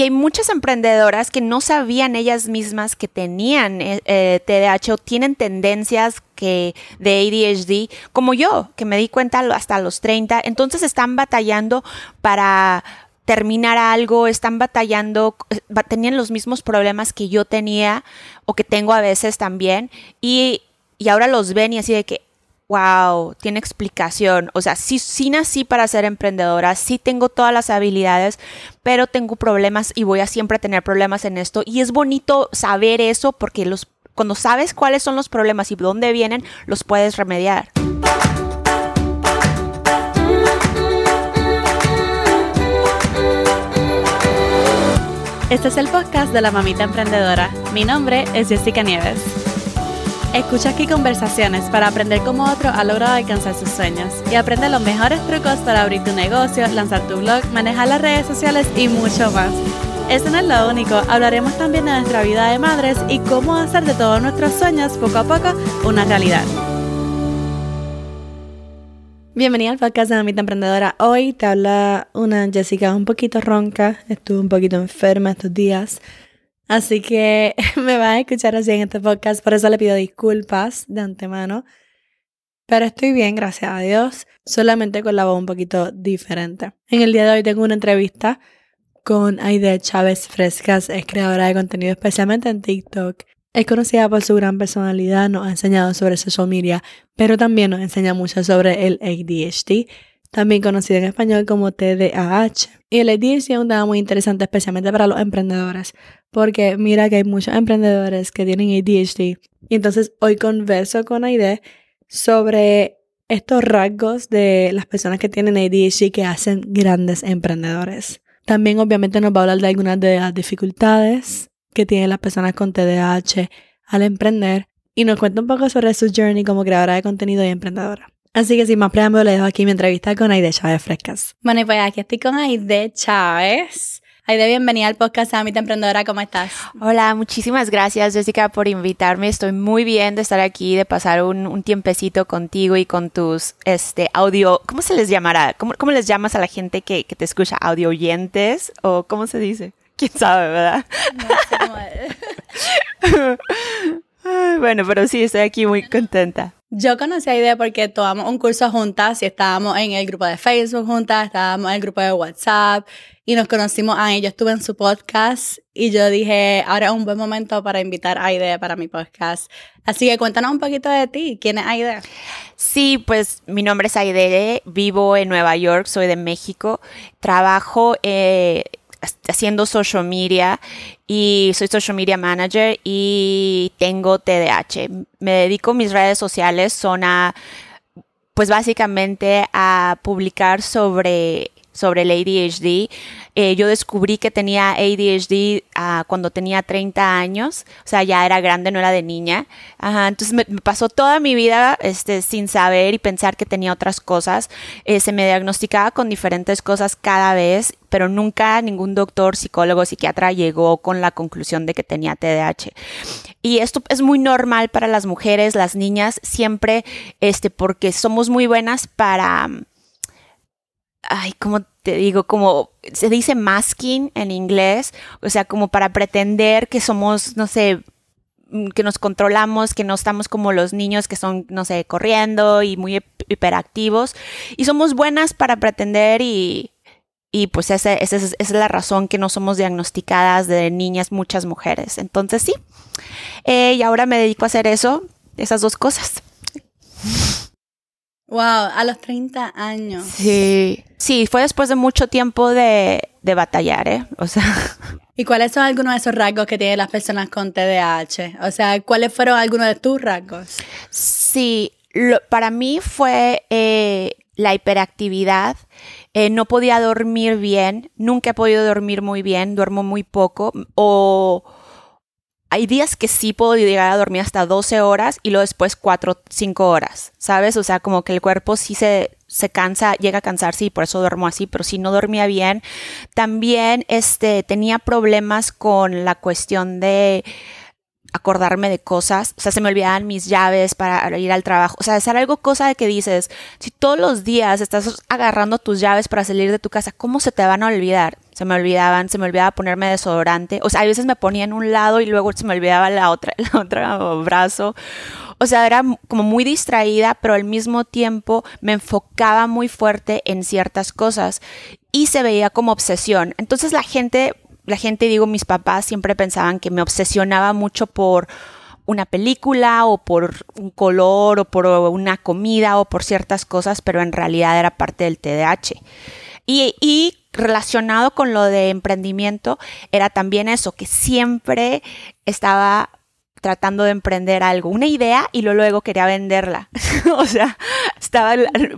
Y hay muchas emprendedoras que no sabían ellas mismas que tenían eh, eh TDAH o tienen tendencias que de ADHD, como yo, que me di cuenta hasta los 30. Entonces están batallando para terminar algo, están batallando, eh, tenían los mismos problemas que yo tenía o que tengo a veces también. Y, y ahora los ven y así de que, wow, tiene explicación. O sea, sí, sí nací para ser emprendedora, sí tengo todas las habilidades, pero tengo problemas y voy a siempre tener problemas en esto. Y es bonito saber eso porque los, cuando sabes cuáles son los problemas y dónde vienen, los puedes remediar. Este es el podcast de la mamita emprendedora. Mi nombre es Jessica Nieves. Escucha aquí conversaciones para aprender cómo otro ha logrado alcanzar sus sueños y aprende los mejores trucos para abrir tu negocio, lanzar tu blog, manejar las redes sociales y mucho más. Eso no es lo único, hablaremos también de nuestra vida de madres y cómo hacer de todos nuestros sueños poco a poco una realidad. Bienvenida al podcast de Mamita Emprendedora. Hoy te habla una Jessica un poquito ronca, estuve un poquito enferma estos días, Así que me vas a escuchar así en este podcast, por eso le pido disculpas de antemano. Pero estoy bien, gracias a Dios, solamente con la voz un poquito diferente. En el día de hoy tengo una entrevista con Aide Chávez Frescas, es creadora de contenido especialmente en TikTok. Es conocida por su gran personalidad, nos ha enseñado sobre social media, pero también nos enseña mucho sobre el ADHD también conocido en español como TDAH. Y el ADHD es un tema muy interesante, especialmente para los emprendedores, porque mira que hay muchos emprendedores que tienen ADHD. Y entonces hoy converso con Aide sobre estos rasgos de las personas que tienen ADHD que hacen grandes emprendedores. También obviamente nos va a hablar de algunas de las dificultades que tienen las personas con TDAH al emprender y nos cuenta un poco sobre su journey como creadora de contenido y emprendedora. Así que sin más preámbulo, le dejo aquí mi entrevista con Aide Chávez Frescas. Bueno, y pues aquí estoy con Aide Chávez. Aide, bienvenida al podcast Amita Emprendedora, ¿cómo estás? Hola, muchísimas gracias Jessica por invitarme. Estoy muy bien de estar aquí, de pasar un, tiempecito contigo y con tus este, audio, ¿cómo se les llamará? ¿Cómo, cómo les llamas a la gente que, que te escucha? ¿Audio oyentes? ¿O cómo se dice? ¿Quién sabe, verdad? No cómo bueno, pero sí, estoy aquí muy contenta. Yo conocí a Idea porque tomamos un curso juntas y estábamos en el grupo de Facebook juntas, estábamos en el grupo de WhatsApp y nos conocimos ahí. Yo estuve en su podcast y yo dije, ahora es un buen momento para invitar a Idea para mi podcast. Así que cuéntanos un poquito de ti. ¿Quién es Aide? Sí, pues mi nombre es Aide, vivo en Nueva York, soy de México, trabajo eh, haciendo social media y soy social media manager y tengo TDAH. Me dedico, mis redes sociales son a, pues básicamente a publicar sobre, sobre el ADHD. Eh, yo descubrí que tenía ADHD ah, cuando tenía 30 años, o sea, ya era grande, no era de niña. entonces me, pasó toda mi vida este, sin saber y pensar que tenía otras cosas. Eh, se me diagnosticaba con diferentes cosas cada vez pero nunca ningún doctor, psicólogo, psiquiatra llegó con la conclusión de que tenía TDAH. Y esto es muy normal para las mujeres, las niñas, siempre, este, porque somos muy buenas para, ay, ¿cómo te digo? Como se dice masking en inglés, o sea, como para pretender que somos, no sé, que nos controlamos, que no estamos como los niños que son, no sé, corriendo y muy hiperactivos. Y somos buenas para pretender y, y pues esa, es la razón que no somos diagnosticadas de niñas muchas mujeres. Entonces sí, eh, y ahora me dedico a hacer eso, esas dos cosas. Wow, a los 30 años. Sí, sí, fue después de mucho tiempo de, de batallar, ¿eh? O sea. ¿Y cuáles son algunos de esos rasgos que tienen las personas con TDAH? O sea, ¿cuáles fueron algunos de tus rasgos? Sí, para mí fue eh, la hiperactividad eh, no podía dormir bien, nunca he podido dormir muy bien, duermo muy poco o hay días que sí puedo llegar a dormir hasta 12 horas y luego después 4, 5 horas, ¿sabes? O sea, como que el cuerpo sí se, se cansa, llega a cansarse y por eso duermo así, pero si no dormía bien, también este, tenía problemas con la cuestión de acordarme de cosas, o sea, se me olvidaban mis llaves para ir al trabajo, o sea, hacer algo cosa de que dices, si todos los días estás agarrando tus llaves para salir de tu casa, ¿cómo se te van a olvidar? Se me olvidaban, se me olvidaba ponerme desodorante, o sea, a veces me ponía en un lado y luego se me olvidaba la otra, el otro brazo, o sea, era como muy distraída, pero al mismo tiempo me enfocaba muy fuerte en ciertas cosas y se veía como obsesión. Entonces la gente la gente, digo, mis papás siempre pensaban que me obsesionaba mucho por una película o por un color o por una comida o por ciertas cosas, pero en realidad era parte del TDAH. Y, y, relacionado con lo de emprendimiento era también eso, que siempre estaba tratando de emprender algo, una idea y luego quería venderla. o sea, estaba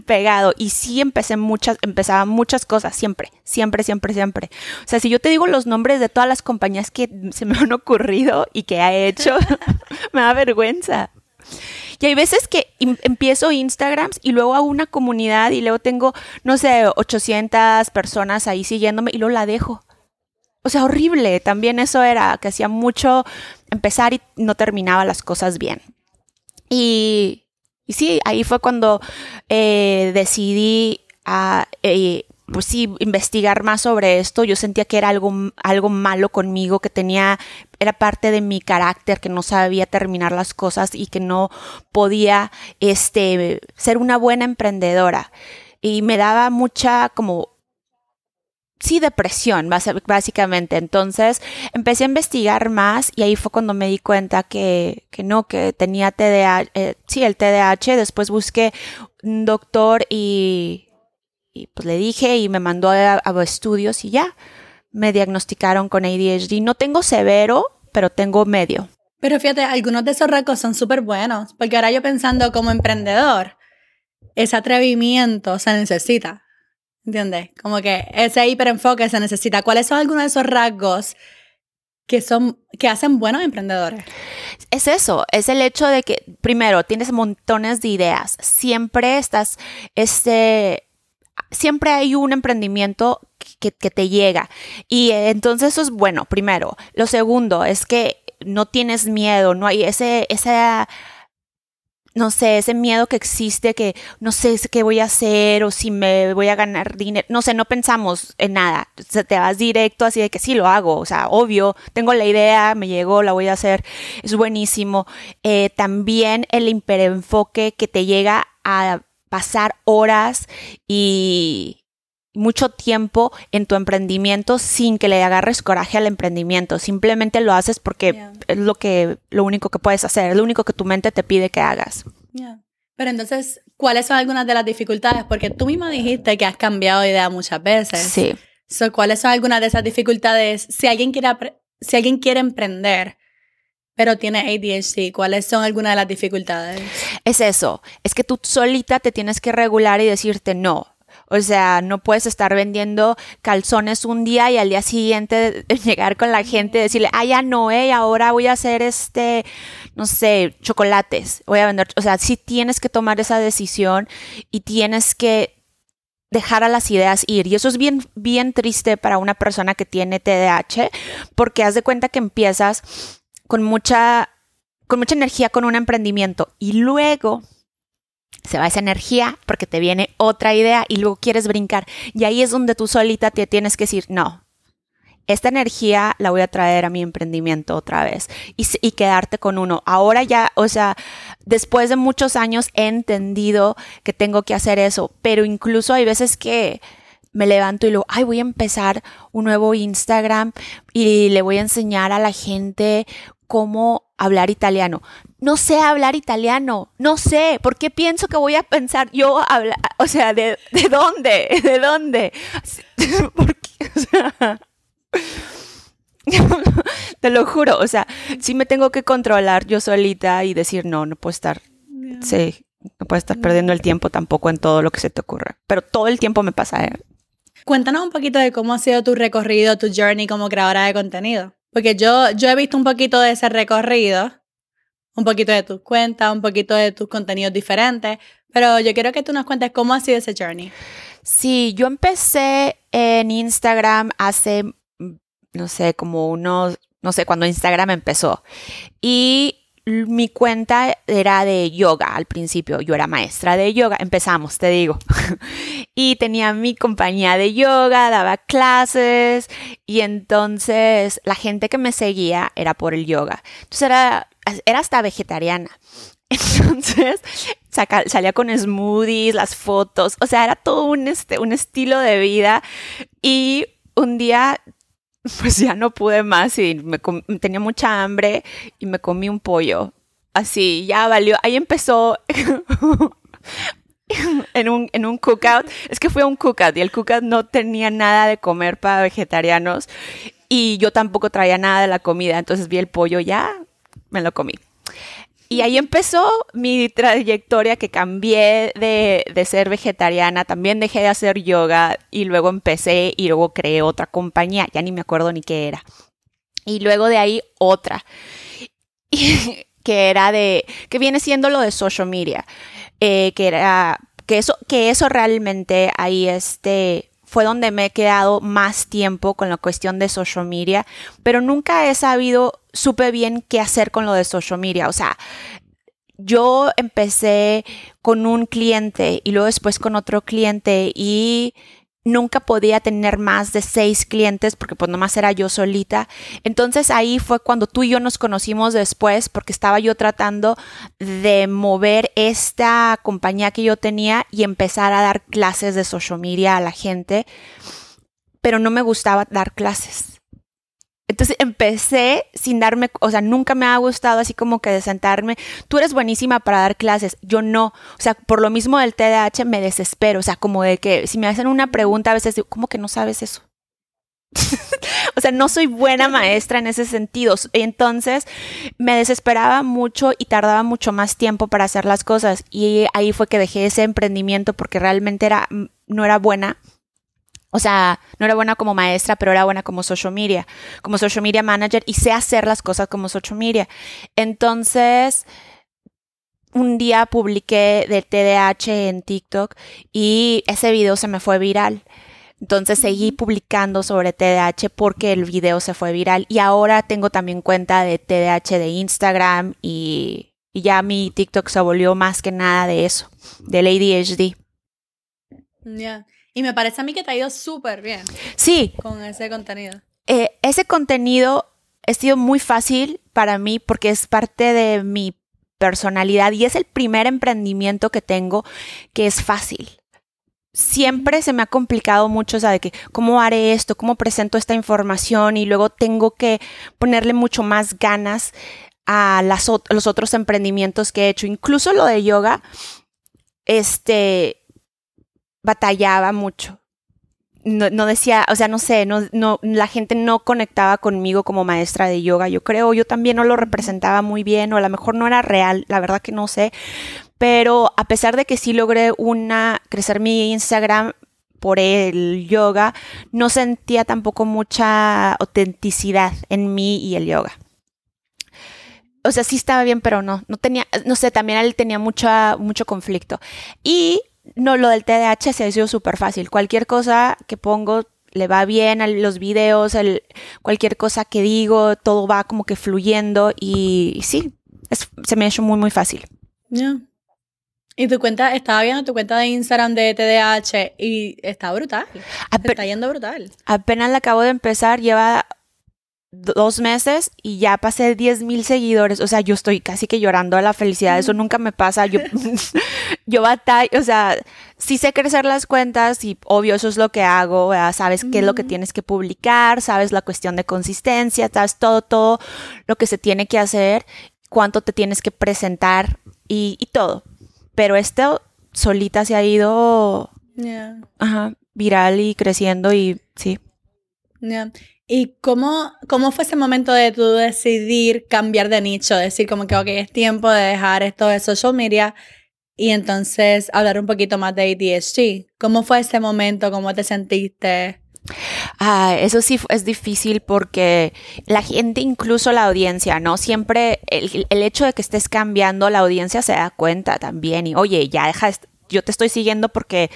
pegado y sí empecé muchas, empezaba muchas cosas, siempre, siempre, siempre, siempre. O sea, si yo te digo los nombres de todas las compañías que se me han ocurrido y que he hecho, me da vergüenza. Y hay veces que empiezo Instagrams y luego hago una comunidad y luego tengo, no sé, 800 personas ahí siguiéndome y luego la dejo. O sea, horrible. También eso era, que hacía mucho empezar y no terminaba las cosas bien. Y, y sí, ahí fue cuando eh, decidí eh, pues sí, investigar más sobre esto. Yo sentía que era algo, algo malo conmigo, que tenía, era parte de mi carácter, que no sabía terminar las cosas y que no podía este, ser una buena emprendedora. Y me daba mucha como sí, depresión, básicamente. Entonces empecé a investigar más y ahí fue cuando me di cuenta que, que no, que tenía TDAH, eh, sí, el TDAH. Después busqué un doctor y, pues le dije y me mandó a, a, estudios y ya me diagnosticaron con ADHD. No tengo severo, pero tengo medio. Pero fíjate, algunos de esos rasgos son súper buenos, porque ahora yo pensando como emprendedor, ese atrevimiento se necesita. ¿Entiendes? Como que ese hiperenfoque se necesita. ¿Cuáles son algunos de esos rasgos que son que hacen buenos emprendedores? Es eso, es el hecho de que primero tienes montones de ideas, siempre estás este siempre hay un emprendimiento que, que te llega y entonces eso es bueno, primero. Lo segundo es que no tienes miedo, no hay ese esa no sé, ese miedo que existe, que no sé qué voy a hacer o si me voy a ganar dinero, no sé, no pensamos en nada, se te vas directo así de que sí lo hago, o sea, obvio, tengo la idea, me llegó, la voy a hacer, es buenísimo. Eh, también el hiperenfoque que te llega a pasar horas y, mucho tiempo en tu emprendimiento sin que le agarres coraje al emprendimiento. Simplemente lo haces porque es lo que lo único que puedes hacer, es lo único que tu mente te pide que hagas. Pero entonces, ¿cuáles son algunas de las dificultades? Porque tú misma dijiste que has cambiado de idea muchas veces. Sí. ¿Cuáles son algunas de esas dificultades? Si alguien quiere, si alguien quiere emprender, pero tiene ADHD, ¿cuáles son algunas de las dificultades? Es eso, es que tú solita te tienes que regular y decirte no, o sea, no puedes estar vendiendo calzones un día y al día siguiente llegar con la gente y decirle, ah, ya no, eh, ahora voy a hacer este, no sé, chocolates. Voy a vender, o sea, sí tienes que tomar esa decisión y tienes que dejar a las ideas ir. Y eso es bien, bien triste para una persona que tiene TDAH, porque haz de cuenta que empiezas con mucha, con mucha energía con un emprendimiento y luego se va esa energía porque te viene otra idea y luego quieres brincar. Y ahí es donde tú solita te tienes que decir, no, esta energía la voy a traer a mi emprendimiento otra vez y, quedarte con uno. Ahora ya, o sea, después de muchos años he entendido que tengo que hacer eso, pero incluso hay veces que me levanto y luego, ay, voy a empezar un nuevo Instagram y le voy a enseñar a la gente cómo hablar italiano. No sé hablar italiano, no sé, ¿por qué pienso que voy a pensar yo hablar? O sea, ¿de, de dónde? ¿De dónde? ¿Por qué? O sea, te lo juro, o sea, sí me tengo que controlar yo solita y decir, no, no puedo estar, sí, no puedo estar perdiendo el tiempo tampoco en todo lo que se te ocurra, pero todo el tiempo me pasa. ¿eh? Cuéntanos un poquito de cómo ha sido tu recorrido, tu journey como creadora de contenido. Porque yo, yo he visto un poquito de ese recorrido, un poquito de tus cuentas, un poquito de tus contenidos diferentes, pero yo quiero que tú nos cuentes cómo ha sido ese journey. Sí, yo empecé en Instagram hace, no sé, como unos no sé, cuando Instagram empezó. Y mi cuenta era de yoga al principio. Yo era maestra de yoga. Empezamos, te digo. y tenía mi compañía de yoga, daba clases y entonces la gente que me seguía era por el yoga. Entonces era, era hasta vegetariana. Entonces salía con smoothies, las fotos, o sea, era todo un, este, un estilo de vida. Y un día pues ya no pude más y me tenía mucha hambre y me comí un pollo. Así, ya valió. Ahí empezó en, un, en un cookout. Es que fue un cookout y el cookout no tenía nada de comer para vegetarianos y yo tampoco traía nada de la comida. Entonces vi el pollo, ya me lo comí. Y ahí empezó mi trayectoria que cambié de, ser vegetariana, también dejé de hacer yoga y luego empecé y luego creé otra compañía, ya ni me acuerdo ni qué era. Y luego de ahí otra, que era de, que viene siendo lo de social media, eh, que era, que eso, que eso realmente ahí este, fue donde me he quedado más tiempo con la cuestión de social media, pero nunca he sabido, supe bien qué hacer con lo de social media. O sea, yo empecé con un cliente y luego después con otro cliente y nunca podía tener más de seis clientes porque pues nomás era yo solita. Entonces ahí fue cuando tú y yo nos conocimos después porque estaba yo tratando de mover esta compañía que yo tenía y empezar a dar clases de social media a la gente, pero no me gustaba dar clases. Entonces empecé sin darme, o sea, nunca me ha gustado así como que de sentarme, tú eres buenísima para dar clases, yo no, o sea, por lo mismo del TDAH me desespero, o sea, como de que si me hacen una pregunta a veces digo, ¿cómo que no sabes eso? o sea, no soy buena maestra en ese sentido. Entonces me desesperaba mucho y tardaba mucho más tiempo para hacer las cosas. Y ahí fue que dejé ese emprendimiento porque realmente era, no era buena o sea, no era buena como maestra, pero era buena como social media, como social media manager y sé hacer las cosas como social media. Entonces, un día publiqué de TDAH en TikTok y ese video se me fue viral. Entonces seguí publicando sobre TDAH porque el video se fue viral y ahora tengo también cuenta de TDAH de Instagram y, y ya mi TikTok se volvió más que nada de eso, del ADHD. Ya. Y me parece a mí que te ha ido súper bien. Sí. Con ese contenido. Eh, ese contenido ha sido muy fácil para mí porque es parte de mi personalidad y es el primer emprendimiento que tengo que es fácil. Siempre se me ha complicado mucho, o sea, de que cómo haré esto, cómo presento esta información y luego tengo que ponerle mucho más ganas a las, los otros emprendimientos que he hecho, incluso lo de yoga. Este, batallaba mucho. No, decía, o sea, no sé, no, no, la gente no conectaba conmigo como maestra de yoga. Yo creo, yo también no lo representaba muy bien, o a lo mejor no era real, la verdad que no sé. Pero a pesar de que sí logré una, crecer mi Instagram por el yoga, no sentía tampoco mucha autenticidad en mí y el yoga. O sea, sí estaba bien, pero no, no tenía, no sé, también él tenía mucha, mucho conflicto. Y no, lo del TDAH se ha sido súper fácil. Cualquier cosa que pongo le va bien a los videos, el, cualquier cosa que digo, todo va como que fluyendo y, sí, se me ha hecho muy, muy fácil. Ya. Y tu cuenta, estaba viendo tu cuenta de Instagram de TDAH y está brutal. está yendo brutal. Apenas la acabo de empezar, lleva dos meses y ya pasé 10 mil seguidores. O sea, yo estoy casi que llorando a la felicidad. Eso nunca me pasa. Yo, yo batallo, o sea, sí sé crecer las cuentas y obvio eso es lo que hago. Sabes qué es lo que tienes que publicar, sabes la cuestión de consistencia, sabes todo, todo lo que se tiene que hacer, cuánto te tienes que presentar y, todo. Pero esto solita se ha ido viral y creciendo y sí. ¿Y cómo, cómo fue ese momento de tú decidir cambiar de nicho? Decir como que, ok, es tiempo de dejar esto de social media y entonces hablar un poquito más de ADHD. ¿Cómo fue ese momento? ¿Cómo te sentiste? Ah, eso sí es difícil porque la gente, incluso la audiencia, ¿no? Siempre el, el, hecho de que estés cambiando, la audiencia se da cuenta también y, oye, ya deja, yo te estoy siguiendo porque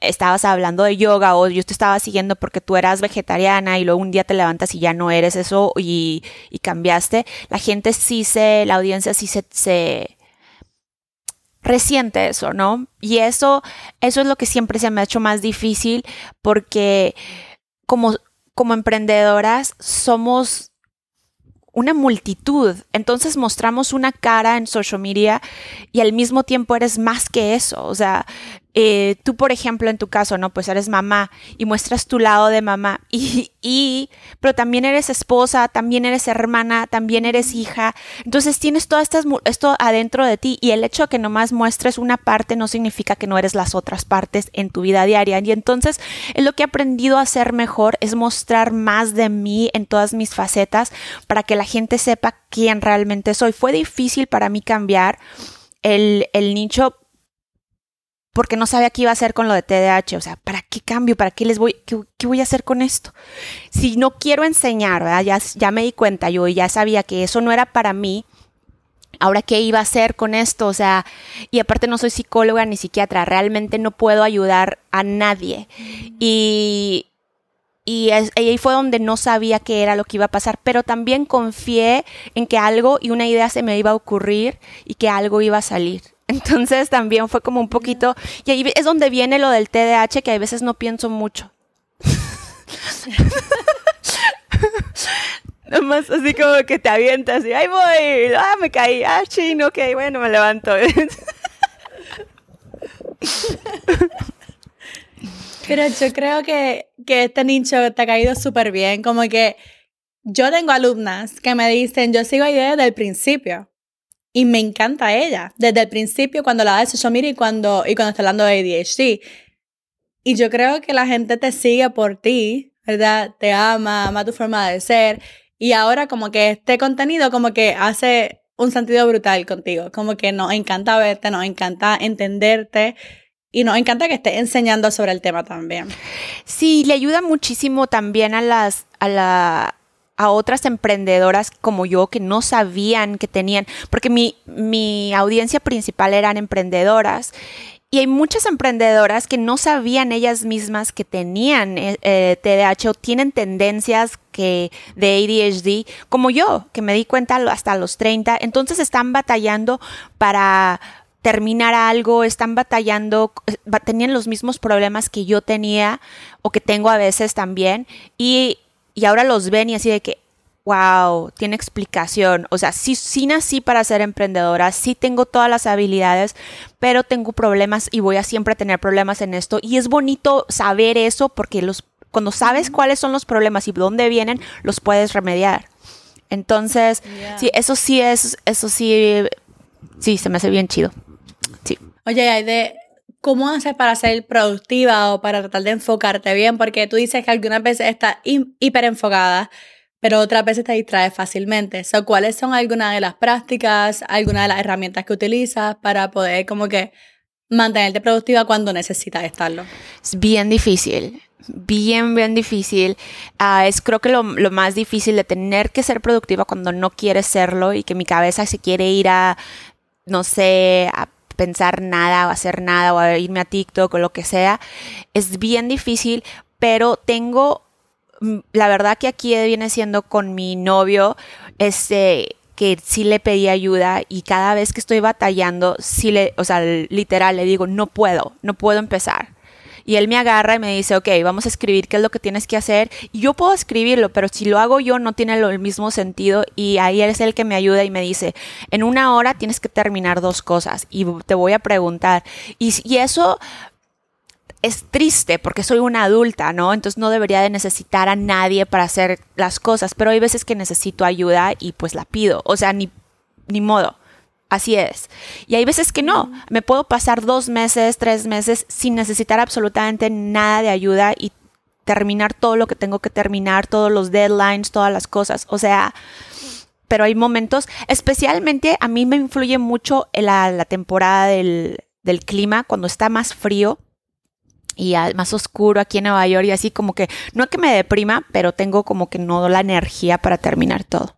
estabas hablando de yoga o yo te estaba siguiendo porque tú eras vegetariana y luego un día te levantas y ya no eres eso y, cambiaste, la gente sí se, la audiencia sí se, se resiente eso, ¿no? Y eso, eso es lo que siempre se me ha hecho más difícil porque como, como emprendedoras somos una multitud. Entonces mostramos una cara en social media y al mismo tiempo eres más que eso. O sea, eh, tú, por ejemplo, en tu caso, ¿no? Pues eres mamá y muestras tu lado de mamá y, y, pero también eres esposa, también eres hermana, también eres hija. Entonces tienes todo esto adentro de ti y el hecho de que nomás muestres una parte no significa que no eres las otras partes en tu vida diaria. Y entonces es lo que he aprendido a hacer mejor es mostrar más de mí en todas mis facetas para que la gente sepa quién realmente soy. Fue difícil para mí cambiar el, el nicho porque no sabía qué iba a hacer con lo de TDAH. O sea, ¿para qué cambio? ¿Para qué les voy? ¿Qué, voy a hacer con esto? Si no quiero enseñar, ¿verdad? Ya, ya me di cuenta, yo ya sabía que eso no era para mí. Ahora, ¿qué iba a hacer con esto? O sea, y aparte no soy psicóloga ni psiquiatra, realmente no puedo ayudar a nadie. Y, y ahí fue donde no sabía qué era lo que iba a pasar, pero también confié en que algo y una idea se me iba a ocurrir y que algo iba a salir. Entonces también fue como un poquito, y ahí es donde viene lo del TDAH, que a veces no pienso mucho. Nomás así como que te avientas y ahí voy, ah, me caí, ah, chino, ok, bueno, me levanto. Pero yo creo que, que este nicho te ha caído súper bien, como que yo tengo alumnas que me dicen, yo sigo ahí desde el principio. Y me encanta ella, desde el principio cuando la da de social y cuando, y cuando está hablando de ADHD. Y yo creo que la gente te sigue por ti, ¿verdad? Te ama, ama tu forma de ser. Y ahora como que este contenido como que hace un sentido brutal contigo. Como que nos encanta verte, nos encanta entenderte. Y nos encanta que estés enseñando sobre el tema también. Sí, le ayuda muchísimo también a las, a la, a otras emprendedoras como yo que no sabían que tenían, porque mi, mi audiencia principal eran emprendedoras y hay muchas emprendedoras que no sabían ellas mismas que tenían eh, TDAH o tienen tendencias que de ADHD, como yo, que me di cuenta hasta los 30. Entonces están batallando para terminar algo, están batallando, eh, tenían los mismos problemas que yo tenía o que tengo a veces también. Y y ahora los ven y así de que, wow, tiene explicación. O sea, sí, sí nací para ser emprendedora, sí tengo todas las habilidades, pero tengo problemas y voy a siempre tener problemas en esto. Y es bonito saber eso porque los, cuando sabes cuáles son los problemas y dónde vienen, los puedes remediar. Entonces, sí, eso sí es, eso sí, sí, se me hace bien chido. Sí. Oye, hay de, ¿cómo haces para ser productiva o para tratar de enfocarte bien? Porque tú dices que algunas veces estás hiper enfocada, pero otras veces te distraes fácilmente. So, ¿Cuáles son algunas de las prácticas, algunas de las herramientas que utilizas para poder como que mantenerte productiva cuando necesitas estarlo? Es bien difícil. Bien, bien difícil. Ah, es creo que lo, lo, más difícil de tener que ser productiva cuando no quieres serlo y que mi cabeza se quiere ir a, no sé, a pensar nada o hacer nada o irme a TikTok o lo que sea. Es bien difícil, pero tengo, mm, la verdad que aquí viene siendo con mi novio, este que sí le pedí ayuda y cada vez que estoy batallando, sí le, o sea, literal le digo, no puedo, no puedo empezar y él me agarra y me dice, ok, vamos a escribir qué es lo que tienes que hacer. Y yo puedo escribirlo, pero si lo hago yo no tiene el mismo sentido. Y ahí él es el que me ayuda y me dice, en una hora tienes que terminar dos cosas y te voy a preguntar. Y, y eso es triste porque soy una adulta, ¿no? Entonces no debería de necesitar a nadie para hacer las cosas, pero hay veces que necesito ayuda y pues la pido, o sea, ni, ni modo. Así es. Y hay veces que no. Me puedo pasar dos meses, tres meses sin necesitar absolutamente nada de ayuda y terminar todo lo que tengo que terminar, todos los deadlines, todas las cosas. O sea, pero hay momentos, especialmente a mí me influye mucho la, la temporada del, del clima, cuando está más frío y más oscuro aquí en Nueva York y así como que, no es que me deprima, pero tengo como que no la energía para terminar todo.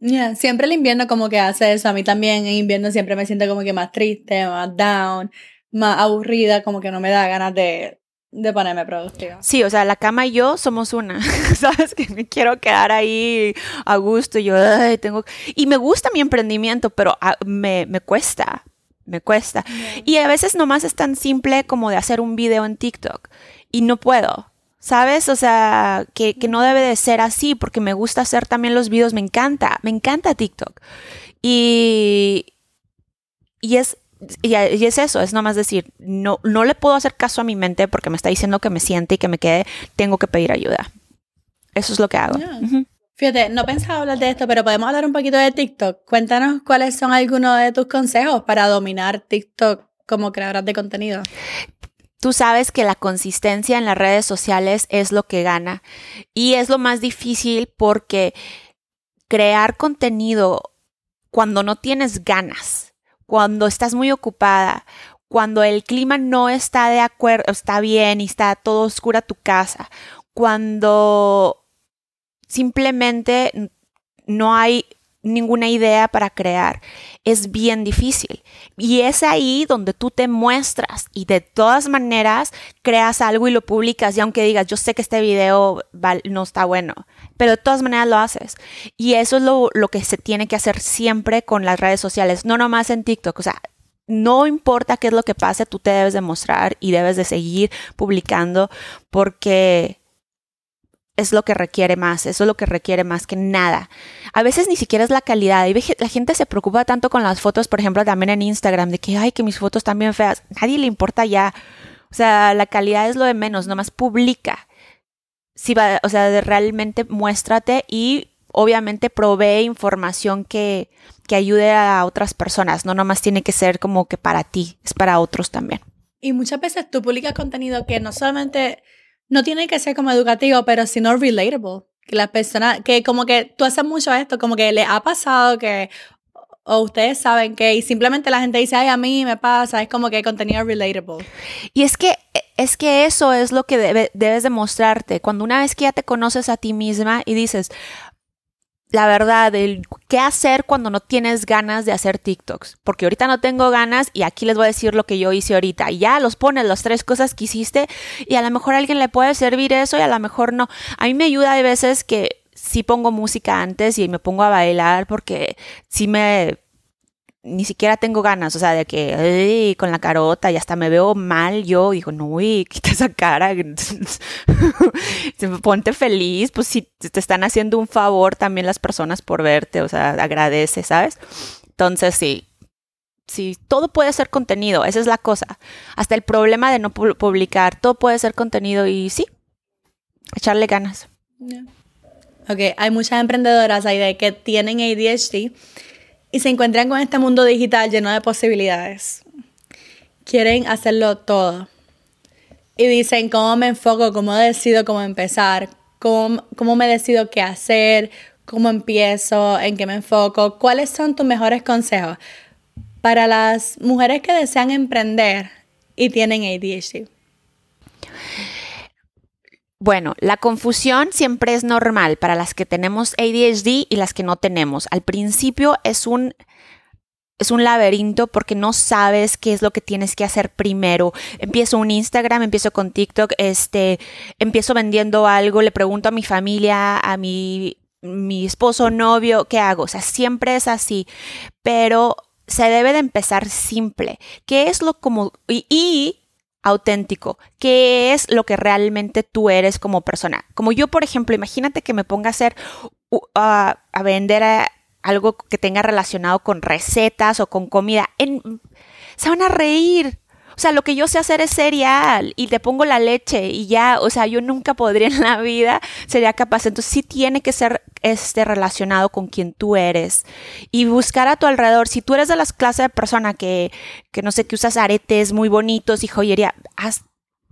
Yeah, siempre el invierno como que hace eso. A mí también en invierno siempre me siento como que más triste, más down, más aburrida, como que no me da ganas de, de ponerme productiva. Sí, o sea, la cama y yo somos una, ¿sabes? Que me quiero quedar ahí a gusto y yo ay, tengo... Y me gusta mi emprendimiento, pero ah, me, me cuesta, me cuesta. Y a veces nomás es tan simple como de hacer un video en TikTok y no puedo. ¿Sabes? O sea, que, que, no debe de ser así porque me gusta hacer también los videos, me encanta, me encanta TikTok. Y, y es y, es eso, es nomás decir, no, no le puedo hacer caso a mi mente porque me está diciendo que me siente y que me quede, tengo que pedir ayuda. Eso es lo que hago. Fíjate, no pensaba hablar de esto, pero podemos hablar un poquito de TikTok. Cuéntanos cuáles son algunos de tus consejos para dominar TikTok como creadora de contenido. Tú sabes que la consistencia en las redes sociales es lo que gana y es lo más difícil porque crear contenido cuando no tienes ganas cuando estás muy ocupada, cuando el clima no está de acuerdo, está bien y está todo oscura tu casa, cuando simplemente no hay ninguna idea para crear. Es bien difícil. Y es ahí donde tú te muestras y de todas maneras creas algo y lo publicas. Y aunque digas, yo sé que este video no está bueno, pero de todas maneras lo haces. Y eso es lo, lo que se tiene que hacer siempre con las redes sociales, no nomás en TikTok. O sea, no importa qué es lo que pase, tú te debes demostrar y debes de seguir publicando porque es lo que requiere más, eso es lo que requiere más que nada. A veces ni siquiera es la calidad. Y la gente se preocupa tanto con las fotos, por ejemplo, también en Instagram, de que, ay, que mis fotos están bien feas. Nadie le importa ya. O sea, la calidad es lo de menos, nomás publica. Si va, o sea, realmente muéstrate y obviamente provee información que, que ayude a otras personas. No nomás tiene que ser como que para ti, es para otros también. Y muchas veces tú publicas contenido que no solamente no tiene que ser como educativo, pero sino relatable. Que las personas, que como que tú haces mucho esto, como que le ha pasado que, o ustedes saben que, y simplemente la gente dice, ay, a mí me pasa, es como que contenido relatable. Y es que, es que eso es lo que debes demostrarte. Cuando una vez que ya te conoces a ti misma y dices, la verdad, el qué hacer cuando no tienes ganas de hacer TikToks. Porque ahorita no tengo ganas y aquí les voy a decir lo que yo hice ahorita. Y ya los pones las tres cosas que hiciste y a lo mejor a alguien le puede servir eso y a lo mejor no. A mí me ayuda a veces que sí pongo música antes y me pongo a bailar porque sí me ni siquiera tengo ganas, o sea, de que con la carota y hasta me veo mal yo, digo, no, uy, quita esa cara, ponte feliz, pues si te están haciendo un favor también las personas por verte, o sea, agradece, ¿sabes? Entonces, sí, sí, todo puede ser contenido, esa es la cosa. Hasta el problema de no publicar, todo puede ser contenido y sí, echarle ganas. Ok, hay muchas emprendedoras ahí de que tienen ADHD y se encuentran con este mundo digital lleno de posibilidades. Quieren hacerlo todo. Y dicen, ¿cómo me enfoco? ¿Cómo decido cómo empezar? ¿Cómo, cómo me decido qué hacer? ¿Cómo empiezo? ¿En qué me enfoco? ¿Cuáles son tus mejores consejos para las mujeres que desean emprender y tienen ADHD? Bueno, la confusión siempre es normal para las que tenemos ADHD y las que no tenemos. Al principio es un es un laberinto porque no sabes qué es lo que tienes que hacer primero. Empiezo un Instagram, empiezo con TikTok, este, empiezo vendiendo algo, le pregunto a mi familia, a mi, mi esposo, novio, ¿qué hago? O sea, siempre es así, pero se debe de empezar simple. ¿Qué es lo como... y auténtico, qué es lo que realmente tú eres como persona. Como yo, por ejemplo, imagínate que me ponga a hacer, a vender algo que tenga relacionado con recetas o con comida. Se van a reír. O sea, lo que yo sé hacer es cereal y te pongo la leche y ya, o sea, yo nunca podría en la vida, sería capaz. Entonces sí tiene que ser este, relacionado con quien tú eres y buscar a tu alrededor. Si tú eres de las clases de persona que, que no sé, que usas aretes muy bonitos y joyería, haz,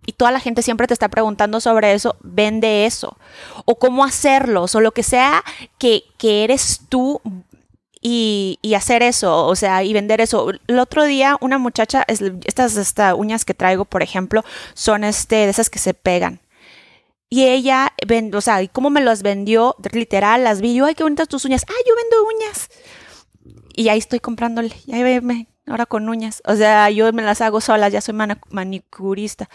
y toda la gente siempre te está preguntando sobre eso, vende eso. O cómo hacerlo, o lo que sea que, que eres tú y, hacer eso, o sea, y vender eso. El otro día una muchacha, estas, estas uñas que traigo, por ejemplo, son este, de esas que se pegan. Y ella, o sea, ¿y cómo me las vendió? Literal, las vi yo, ay, qué bonitas tus uñas. Ah, yo vendo uñas. Y ahí estoy comprándole. Y ahí me, ahora con uñas. O sea, yo me las hago solas, ya soy manicurista.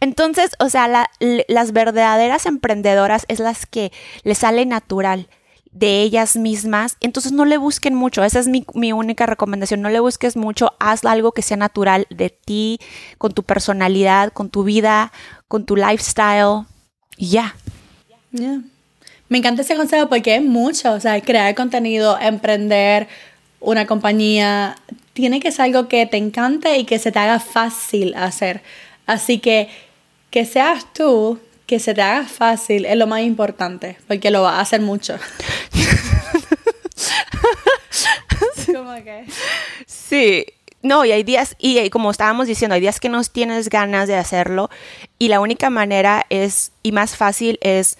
Entonces, o sea, las verdaderas emprendedoras es las que les sale natural de ellas mismas. Entonces no le busquen mucho. Esa es mi, mi, única recomendación. No le busques mucho. Haz algo que sea natural de ti, con tu personalidad, con tu vida, con tu lifestyle. Y ya. Me encanta ese consejo porque es mucho. O sea, crear contenido, emprender una compañía, tiene que ser algo que te encante y que se te haga fácil hacer. Así que que seas tú, que se te haga fácil es lo más importante, porque lo va a hacer mucho. ¿Cómo que? Sí, no, y hay días, y como estábamos diciendo, hay días que no tienes ganas de hacerlo y la única manera es, y más fácil es,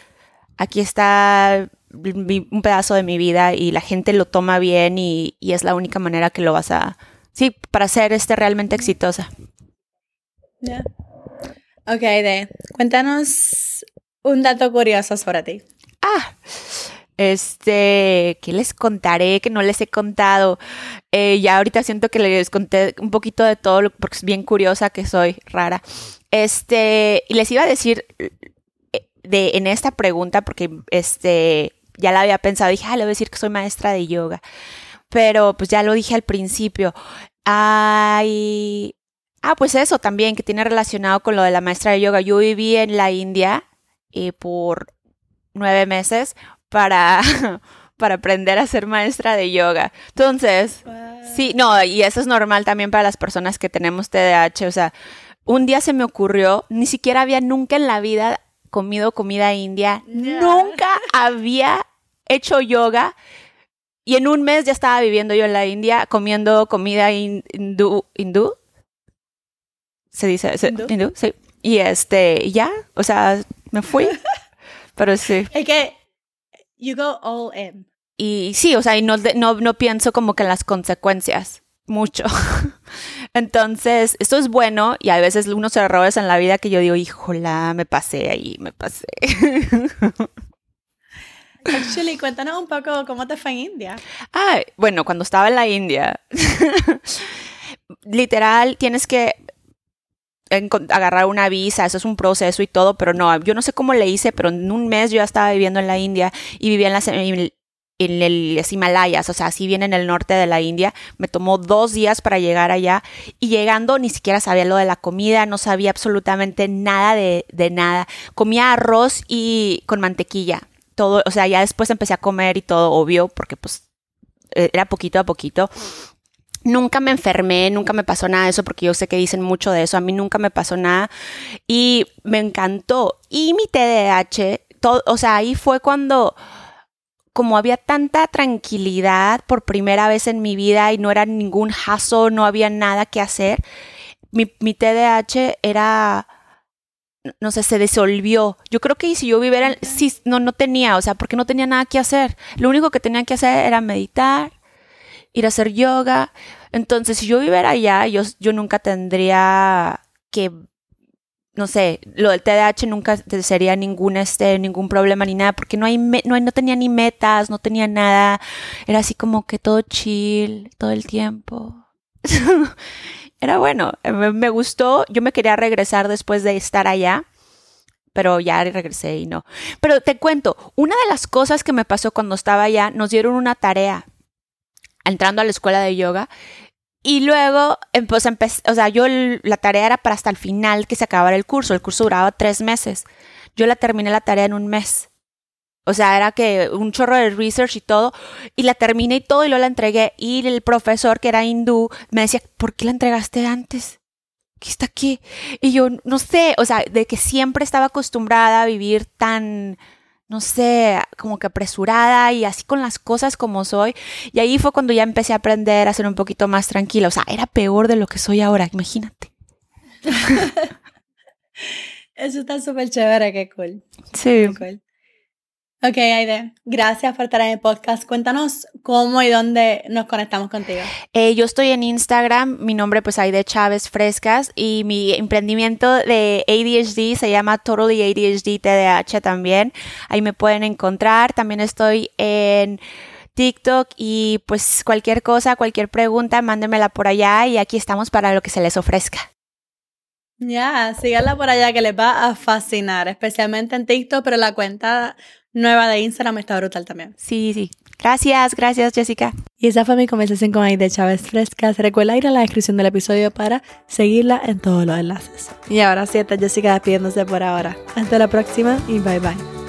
aquí está un pedazo de mi vida y la gente lo toma bien y, es la única manera que lo vas a, sí, para ser este realmente exitosa. Ok, de, cuéntanos un dato curioso sobre ti. Ah, este, ¿qué les contaré que no les he contado? Eh, ya ahorita siento que les conté un poquito de todo porque es bien curiosa que soy, rara. Este, y les iba a decir eh, de, en esta pregunta, porque este, ya la había pensado, dije, ah, le voy a decir que soy maestra de yoga. Pero pues ya lo dije al principio. Ay. Ah, pues eso también, que tiene relacionado con lo de la maestra de yoga. Yo viví en la India eh, por nueve meses para, para aprender a ser maestra de yoga. Entonces, sí, no, y eso es normal también para las personas que tenemos TDAH. O sea, un día se me ocurrió, ni siquiera había nunca en la vida comido comida india, nunca había hecho yoga y en un mes ya estaba viviendo yo en la India comiendo comida hindú, hindú. Se dice hindú, sí. Y este, ya, o sea, me fui. Pero sí. Es que you go all in. Y sí, o sea, y no, no, no pienso como que en las consecuencias mucho. Entonces, esto es bueno y hay veces unos errores en la vida que yo digo, híjola, me pasé ahí, me pasé. Actually, cuéntanos un poco cómo te fue en India. Ah, bueno, cuando estaba en la India, literal, tienes que agarrar una visa, eso es un proceso y todo, pero no, yo no sé cómo le hice, pero en un mes yo ya estaba viviendo en la India y vivía en la, en el, Himalayas, o sea, si bien en el norte de la India. Me tomó dos días para llegar allá y llegando ni siquiera sabía lo de la comida, no sabía absolutamente nada de, de nada. Comía arroz y con mantequilla. Todo, o sea, ya después empecé a comer y todo, obvio, porque pues e, era poquito a poquito. Nunca me enfermé, nunca me pasó nada de eso, porque yo sé que dicen mucho de eso. A mí nunca me pasó nada y me encantó. Y mi TDAH, todo, o sea, ahí fue cuando como había tanta tranquilidad por primera vez en mi vida y no era ningún hassle, no había nada que hacer, mi, mi TDAH era, no sé, se disolvió. Yo creo que si yo viviera, sí, no, no tenía, o sea, porque no tenía nada que hacer. Lo único que tenía que hacer era meditar, ir a hacer yoga. Entonces, si yo viviera allá, yo, yo nunca tendría que no sé, lo del TDAH nunca sería ningún, este, ningún problema ni nada, porque no, hay no, no tenía ni metas, no tenía nada, era así como que todo chill, todo el tiempo. era bueno, me, me, gustó, yo me quería regresar después de estar allá, pero ya regresé y no. Pero te cuento, una de las cosas que me pasó cuando estaba allá, nos dieron una tarea entrando a la escuela de yoga y luego, em, pues empecé, o sea, yo la tarea era para hasta el final que se acabara el curso. El curso duraba tres meses. Yo la terminé la tarea en un mes. O sea, era que un chorro de research y todo. Y la terminé y todo y luego la entregué. Y el profesor, que era hindú, me decía, ¿por qué la entregaste antes? ¿Qué está aquí? Y yo, no sé, o sea, de que siempre estaba acostumbrada a vivir tan no sé, como que apresurada y así con las cosas como soy. Y ahí fue cuando ya empecé a aprender a ser un poquito más tranquila. O sea, era peor de lo que soy ahora, imagínate. Eso está súper chévere, qué cool. Sí. cool. Ok, Aide, gracias por estar en el podcast. Cuéntanos cómo y dónde nos conectamos contigo. Eh, yo estoy en Instagram, mi nombre pues Aide Chávez Frescas y mi emprendimiento de ADHD se llama Totally ADHD TDH también. Ahí me pueden encontrar. También estoy en TikTok y pues cualquier cosa, cualquier pregunta, mándenmela por allá y aquí estamos para lo que se les ofrezca. Ya, síganla por allá que les va a fascinar, especialmente en TikTok, pero la cuenta nueva de Instagram está brutal también. Sí, sí. Gracias, gracias Jessica. Y esa fue mi conversación con Aide Chávez Frescas. Recuerda ir a la descripción del episodio para seguirla en todos los enlaces. Y ahora sí, está Jessica despidiéndose por ahora. Hasta la próxima y bye bye.